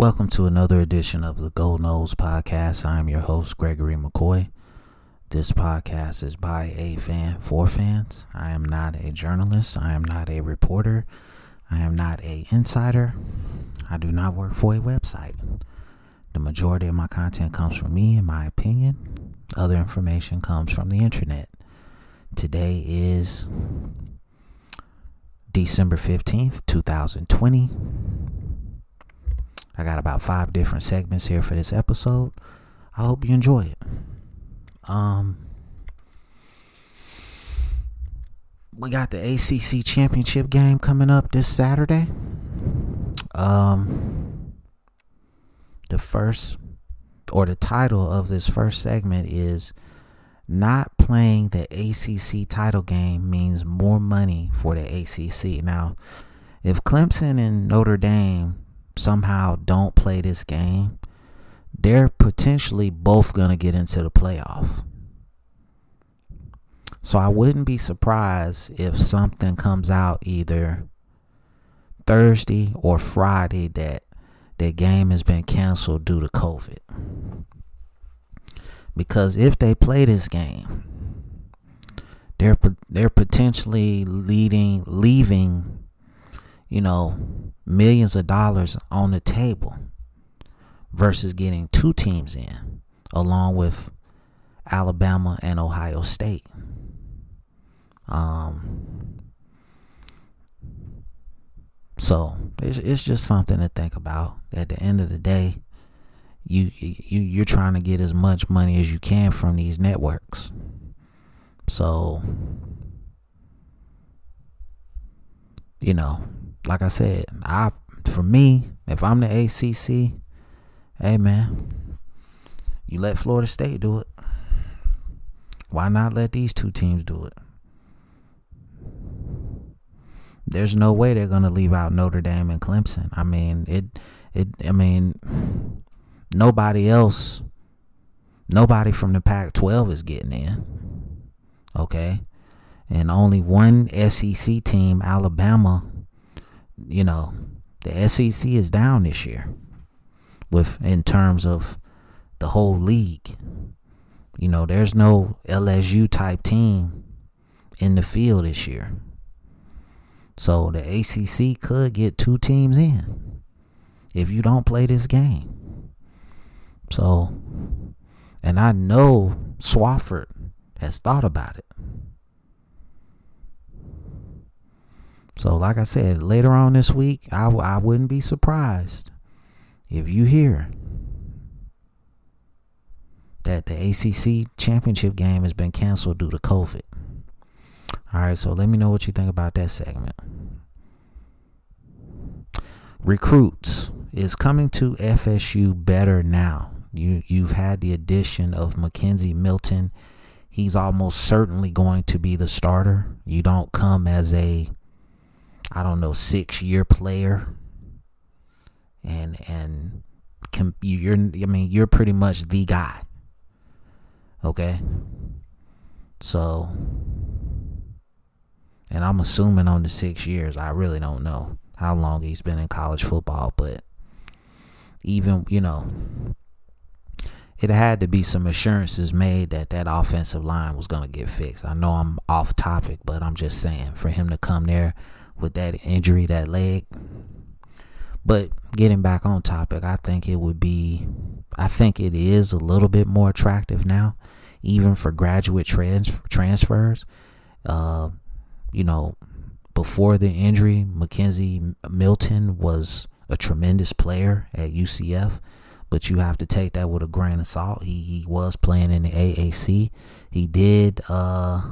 Welcome to another edition of the Gold Nose Podcast. I'm your host, Gregory McCoy. This podcast is by a fan for fans. I am not a journalist. I am not a reporter. I am not a insider. I do not work for a website. The majority of my content comes from me and my opinion. Other information comes from the internet. Today is December 15th, 2020. I got about five different segments here for this episode. I hope you enjoy it. Um, we got the ACC championship game coming up this Saturday. Um, the first or the title of this first segment is not playing the ACC title game means more money for the ACC. Now, if Clemson and Notre Dame somehow don't play this game, they're potentially both going to get into the playoff. So I wouldn't be surprised if something comes out either Thursday or Friday that the game has been canceled due to COVID. Because if they play this game, they're they're potentially leading leaving, you know, millions of dollars on the table versus getting two teams in along with Alabama and Ohio State. Um so it's it's just something to think about. At the end of the day, you you you're trying to get as much money as you can from these networks. So you know, like I said, I for me, if I'm the ACC, hey man, you let Florida State do it. Why not let these two teams do it? There's no way they're gonna leave out Notre Dame and Clemson. I mean, it, it. I mean, nobody else, nobody from the Pac-12 is getting in. Okay, and only one SEC team, Alabama. You know, the SEC is down this year with in terms of the whole league. You know, there's no LSU type team in the field this year. So the ACC could get two teams in if you don't play this game. So, and I know Swofford has thought about it. So, like I said, later on this week, I, I wouldn't be surprised if you hear that the ACC championship game has been canceled due to COVID. All right, so let me know what you think about that segment. Recruits is coming to FSU better now. You you've had the addition of McKenzie Milton. He's almost certainly going to be the starter. You don't come as a I don't know, 6-year player and and can, you're I mean, you're pretty much the guy. Okay? So and I'm assuming on the 6 years, I really don't know how long he's been in college football, but even, you know, it had to be some assurances made that that offensive line was going to get fixed. I know I'm off topic, but I'm just saying for him to come there with that injury, that leg. But getting back on topic, I think it would be, I think it is a little bit more attractive now, even for graduate trans- transfers. Uh, you know, before the injury, McKenzie Milton was a tremendous player at UCF, but you have to take that with a grain of salt. He he was playing in the AAC. He did uh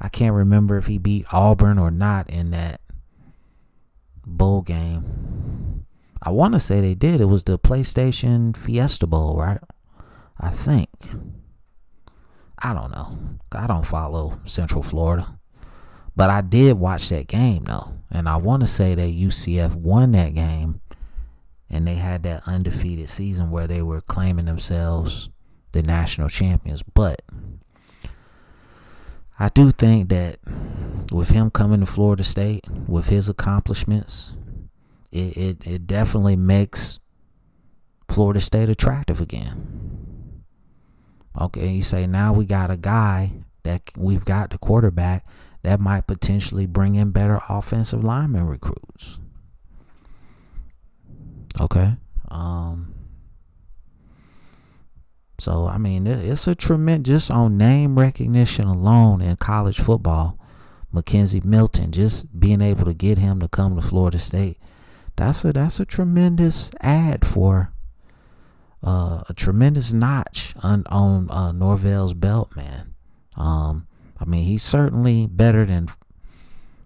I can't remember if he beat Auburn or not in that bowl game. I want to say they did. It was the PlayStation Fiesta Bowl, right? I think. I don't know. I don't follow Central Florida. But I did watch that game though, and I want to say that UCF won that game, and they had that undefeated season where they were claiming themselves the national champions. But I do think that with him coming to Florida State, with his accomplishments, it it, it definitely makes Florida State attractive again. Okay, you say now we got a guy that we've got the quarterback that might potentially bring in better offensive lineman recruits. Okay. Um so I mean it's a tremendous just on name recognition alone in college football. McKenzie Milton, just being able to get him to come to Florida State, that's a that's a tremendous ad for uh, a tremendous notch on on uh, Norvell's belt, man. Um, I mean, he's certainly better than.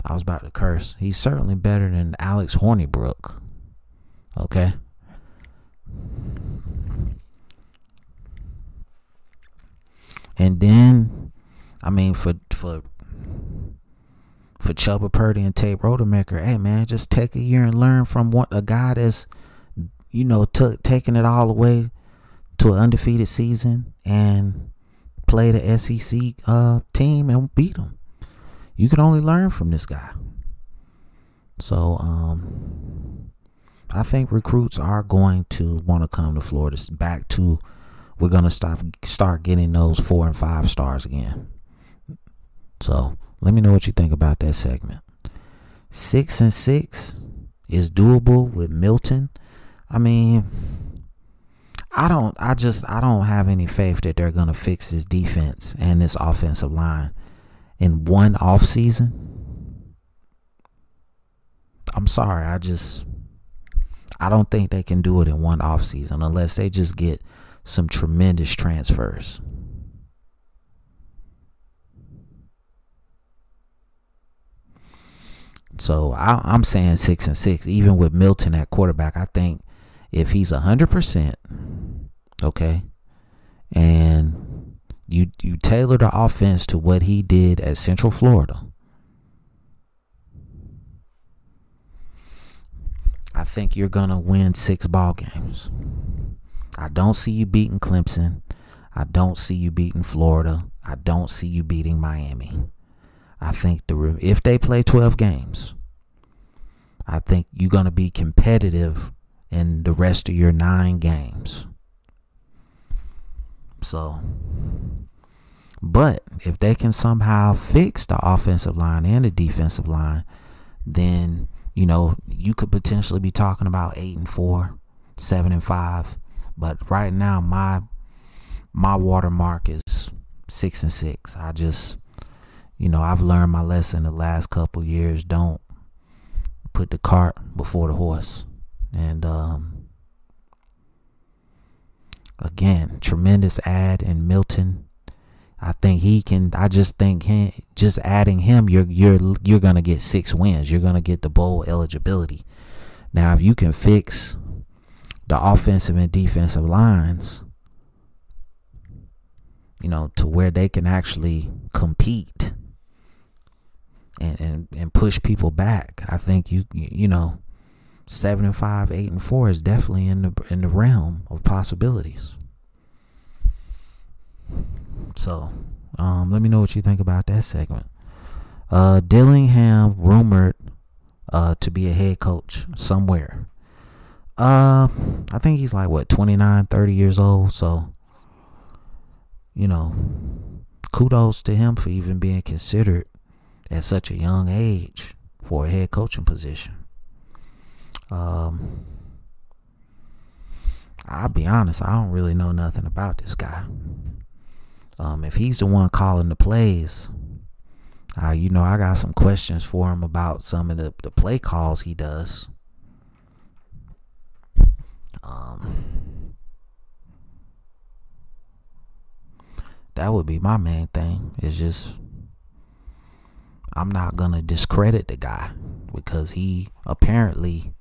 I was about to curse. He's certainly better than Alex Hornibrook. Okay. And then, I mean, for for for Chubba Purdy and Tate Rodemaker, hey man, just take a year and learn from what a guy that's you know, took taking it all the way to an undefeated season and play the SEC uh, team and beat them. You can only learn from this guy. So um, I think recruits are going to want to come to Florida. Back to we're to stop start getting those four and five stars again. So let me know what you think about that segment. Six and six is doable with Milton I mean, I don't. I just. I don't have any faith that they're gonna fix this defense and this offensive line in one off season. I'm sorry. I just. I don't think they can do it in one off season unless they just get some tremendous transfers. So I, am saying six and six, even with Milton at quarterback. I think if he's 100%, okay, and you you tailor the offense to what he did at Central Florida, I think you're to win 6 ball games. I don't see you beating Clemson. I don't see you beating Florida. I don't see you beating Miami. I think the if they play 12 games, I think you're going to be competitive in the rest of your nine games. So, but if they can somehow fix the offensive line and the defensive line, then you know you could potentially be talking about eight and four, seven and five. But right now, my my watermark is six and six. I just, you know, I've learned my lesson the last couple years. Don't put the cart before the horse. And um, again, tremendous ad in Milton. I think he can. I just think him, just adding him, you're you're you're gonna get six wins. You're gonna get the bowl eligibility. Now, if you can fix the offensive and defensive lines, you know, to where they can actually compete and and, and push people back, I think you you know seven and five, eight and four is definitely in the in the realm of possibilities. So, um, let me know what you think about that segment. Uh, Dillingham rumored uh, to be a head coach somewhere. Uh, I think he's like what 29, 30 years old. So, you know, kudos to him for even being considered at such a young age for a head coaching position. Um, I'll be honest, I don't really know nothing about this guy. Um, if he's the one calling the plays, uh, you know, I got some questions for him about some of the, the play calls he does. Um, that would be my main thing. Is just I'm not gonna discredit the guy because he apparently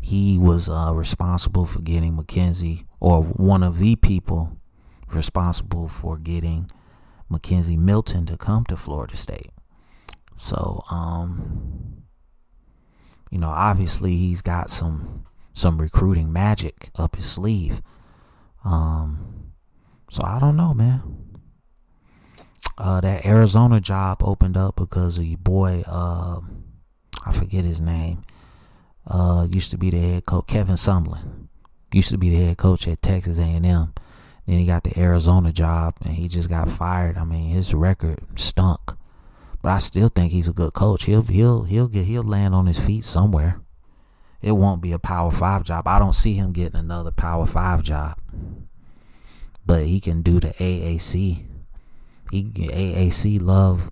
he was uh, responsible for getting McKenzie, or one of the people responsible for getting McKenzie Milton to come to Florida State. So, um, you know, obviously he's got some some recruiting magic up his sleeve. Um, so I don't know, man. Uh, that Arizona job opened up because your boy, uh, I forget his name uh, used to be the head coach, Kevin Sumlin. Used to be the head coach at Texas A&M. Then he got the Arizona job, and he just got fired. I mean, his record stunk. But I still think he's a good coach. He'll he'll he'll get he'll land on his feet somewhere. It won't be a Power Five job. I don't see him getting another Power Five job. But he can do the AAC. He AAC love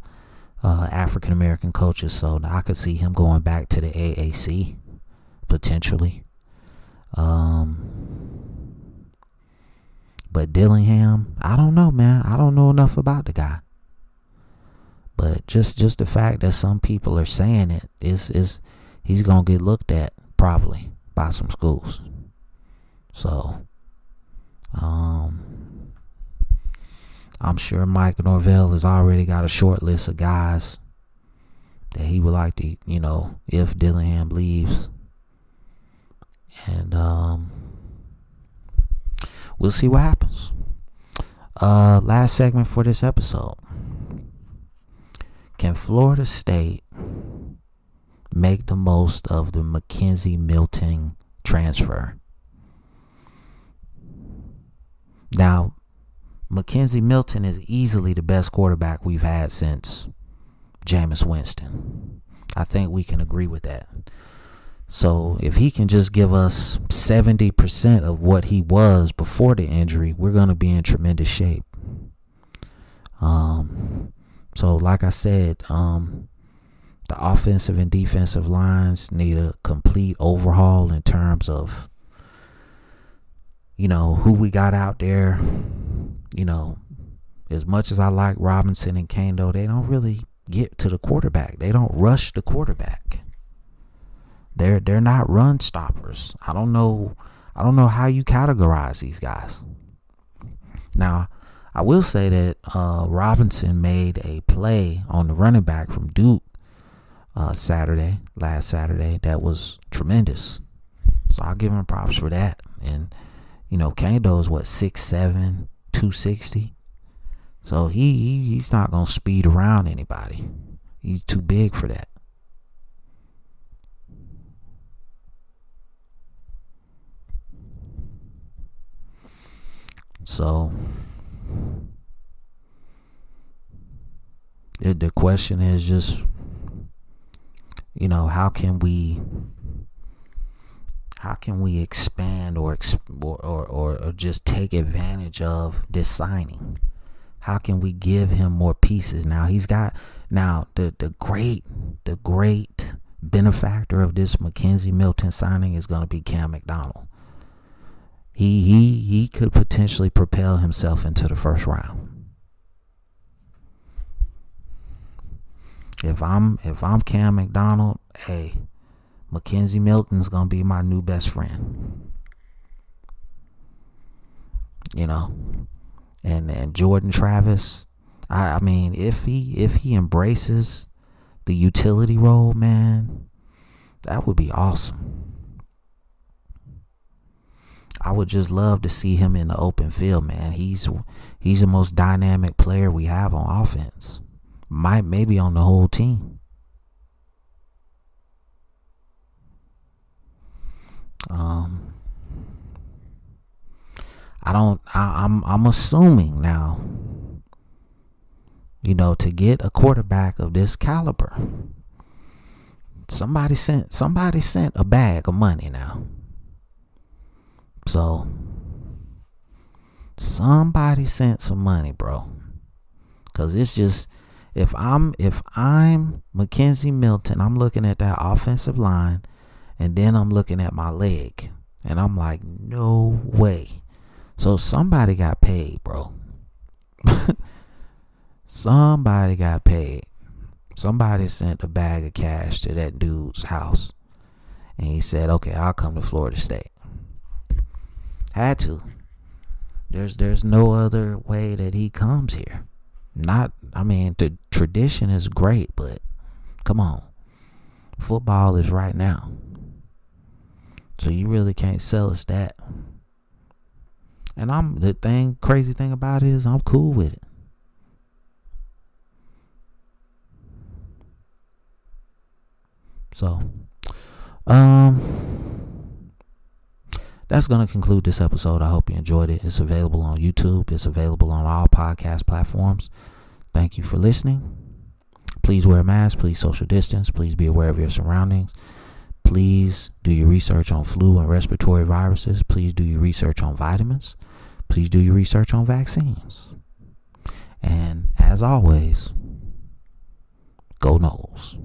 uh, African American coaches, so I could see him going back to the AAC potentially. Um, but Dillingham, I don't know, man. I don't know enough about the guy. But just just the fact that some people are saying it is is he's gonna get looked at probably by some schools. So, um, I'm sure Mike Norvell has already got a short list of guys that he would like to, you know, if Dillingham leaves. And um, we'll see what happens. Uh, last segment for this episode. Can Florida State make the most of the McKenzie Milton transfer? Now, McKenzie Milton is easily the best quarterback we've had since Jameis Winston. I think we can agree with that. So if he can just give us 70% of what he was before the injury, we're going to be in tremendous shape. Um, so like I said, um, the offensive and defensive lines need a complete overhaul in terms of you know who we got out there. You know, as much as I like Robinson and Kaindoh, they don't really get to the quarterback. They don't rush the quarterback. They're they're not run stoppers. I don't know I don't know how you categorize these guys. Now, I will say that uh, Robinson made a play on the running back from Duke uh, Saturday, last Saturday, that was tremendous. So I'll give him props for that. And you know, Kaindoh is what six seven, two sixty. So he, he he's not gonna speed around anybody. He's too big for that. So the question is just you know how can we how can we expand or or, or or just take advantage of this signing? How can we give him more pieces? Now he's got now the the great the great benefactor of this McKenzie Milton signing is going to be Cam McDonald. He he he could potentially propel himself into the first round. If I'm if I'm Cam McDonald, hey, McKenzie Milton's gonna be my new best friend. You know, and and Jordan Travis. I I mean, if he if he embraces the utility role, man, that would be awesome. I would just love to see him in the open field, man. He's he's the most dynamic player we have on offense. Might maybe on the whole team. Um I don't I, I'm I'm assuming now you know to get a quarterback of this caliber somebody sent somebody sent a bag of money now so somebody sent some money, bro. Cause it's just if I'm if I'm McKenzie Milton, I'm looking at that offensive line and then I'm looking at my leg and I'm like, no way. So somebody got paid, bro. somebody got paid. Somebody sent a bag of cash to that dude's house. And he said, okay, I'll come to Florida State. Had to. There's there's no other way that he comes here. Not I mean the tradition is great, but come on. Football is right now. So you really can't sell us that. And I'm the thing crazy thing about it is I'm cool with it. So um that's going to conclude this episode. I hope you enjoyed it. It's available on YouTube, it's available on all podcast platforms. Thank you for listening. Please wear a mask. Please social distance. Please be aware of your surroundings. Please do your research on flu and respiratory viruses. Please do your research on vitamins. Please do your research on vaccines. And as always, go Noles.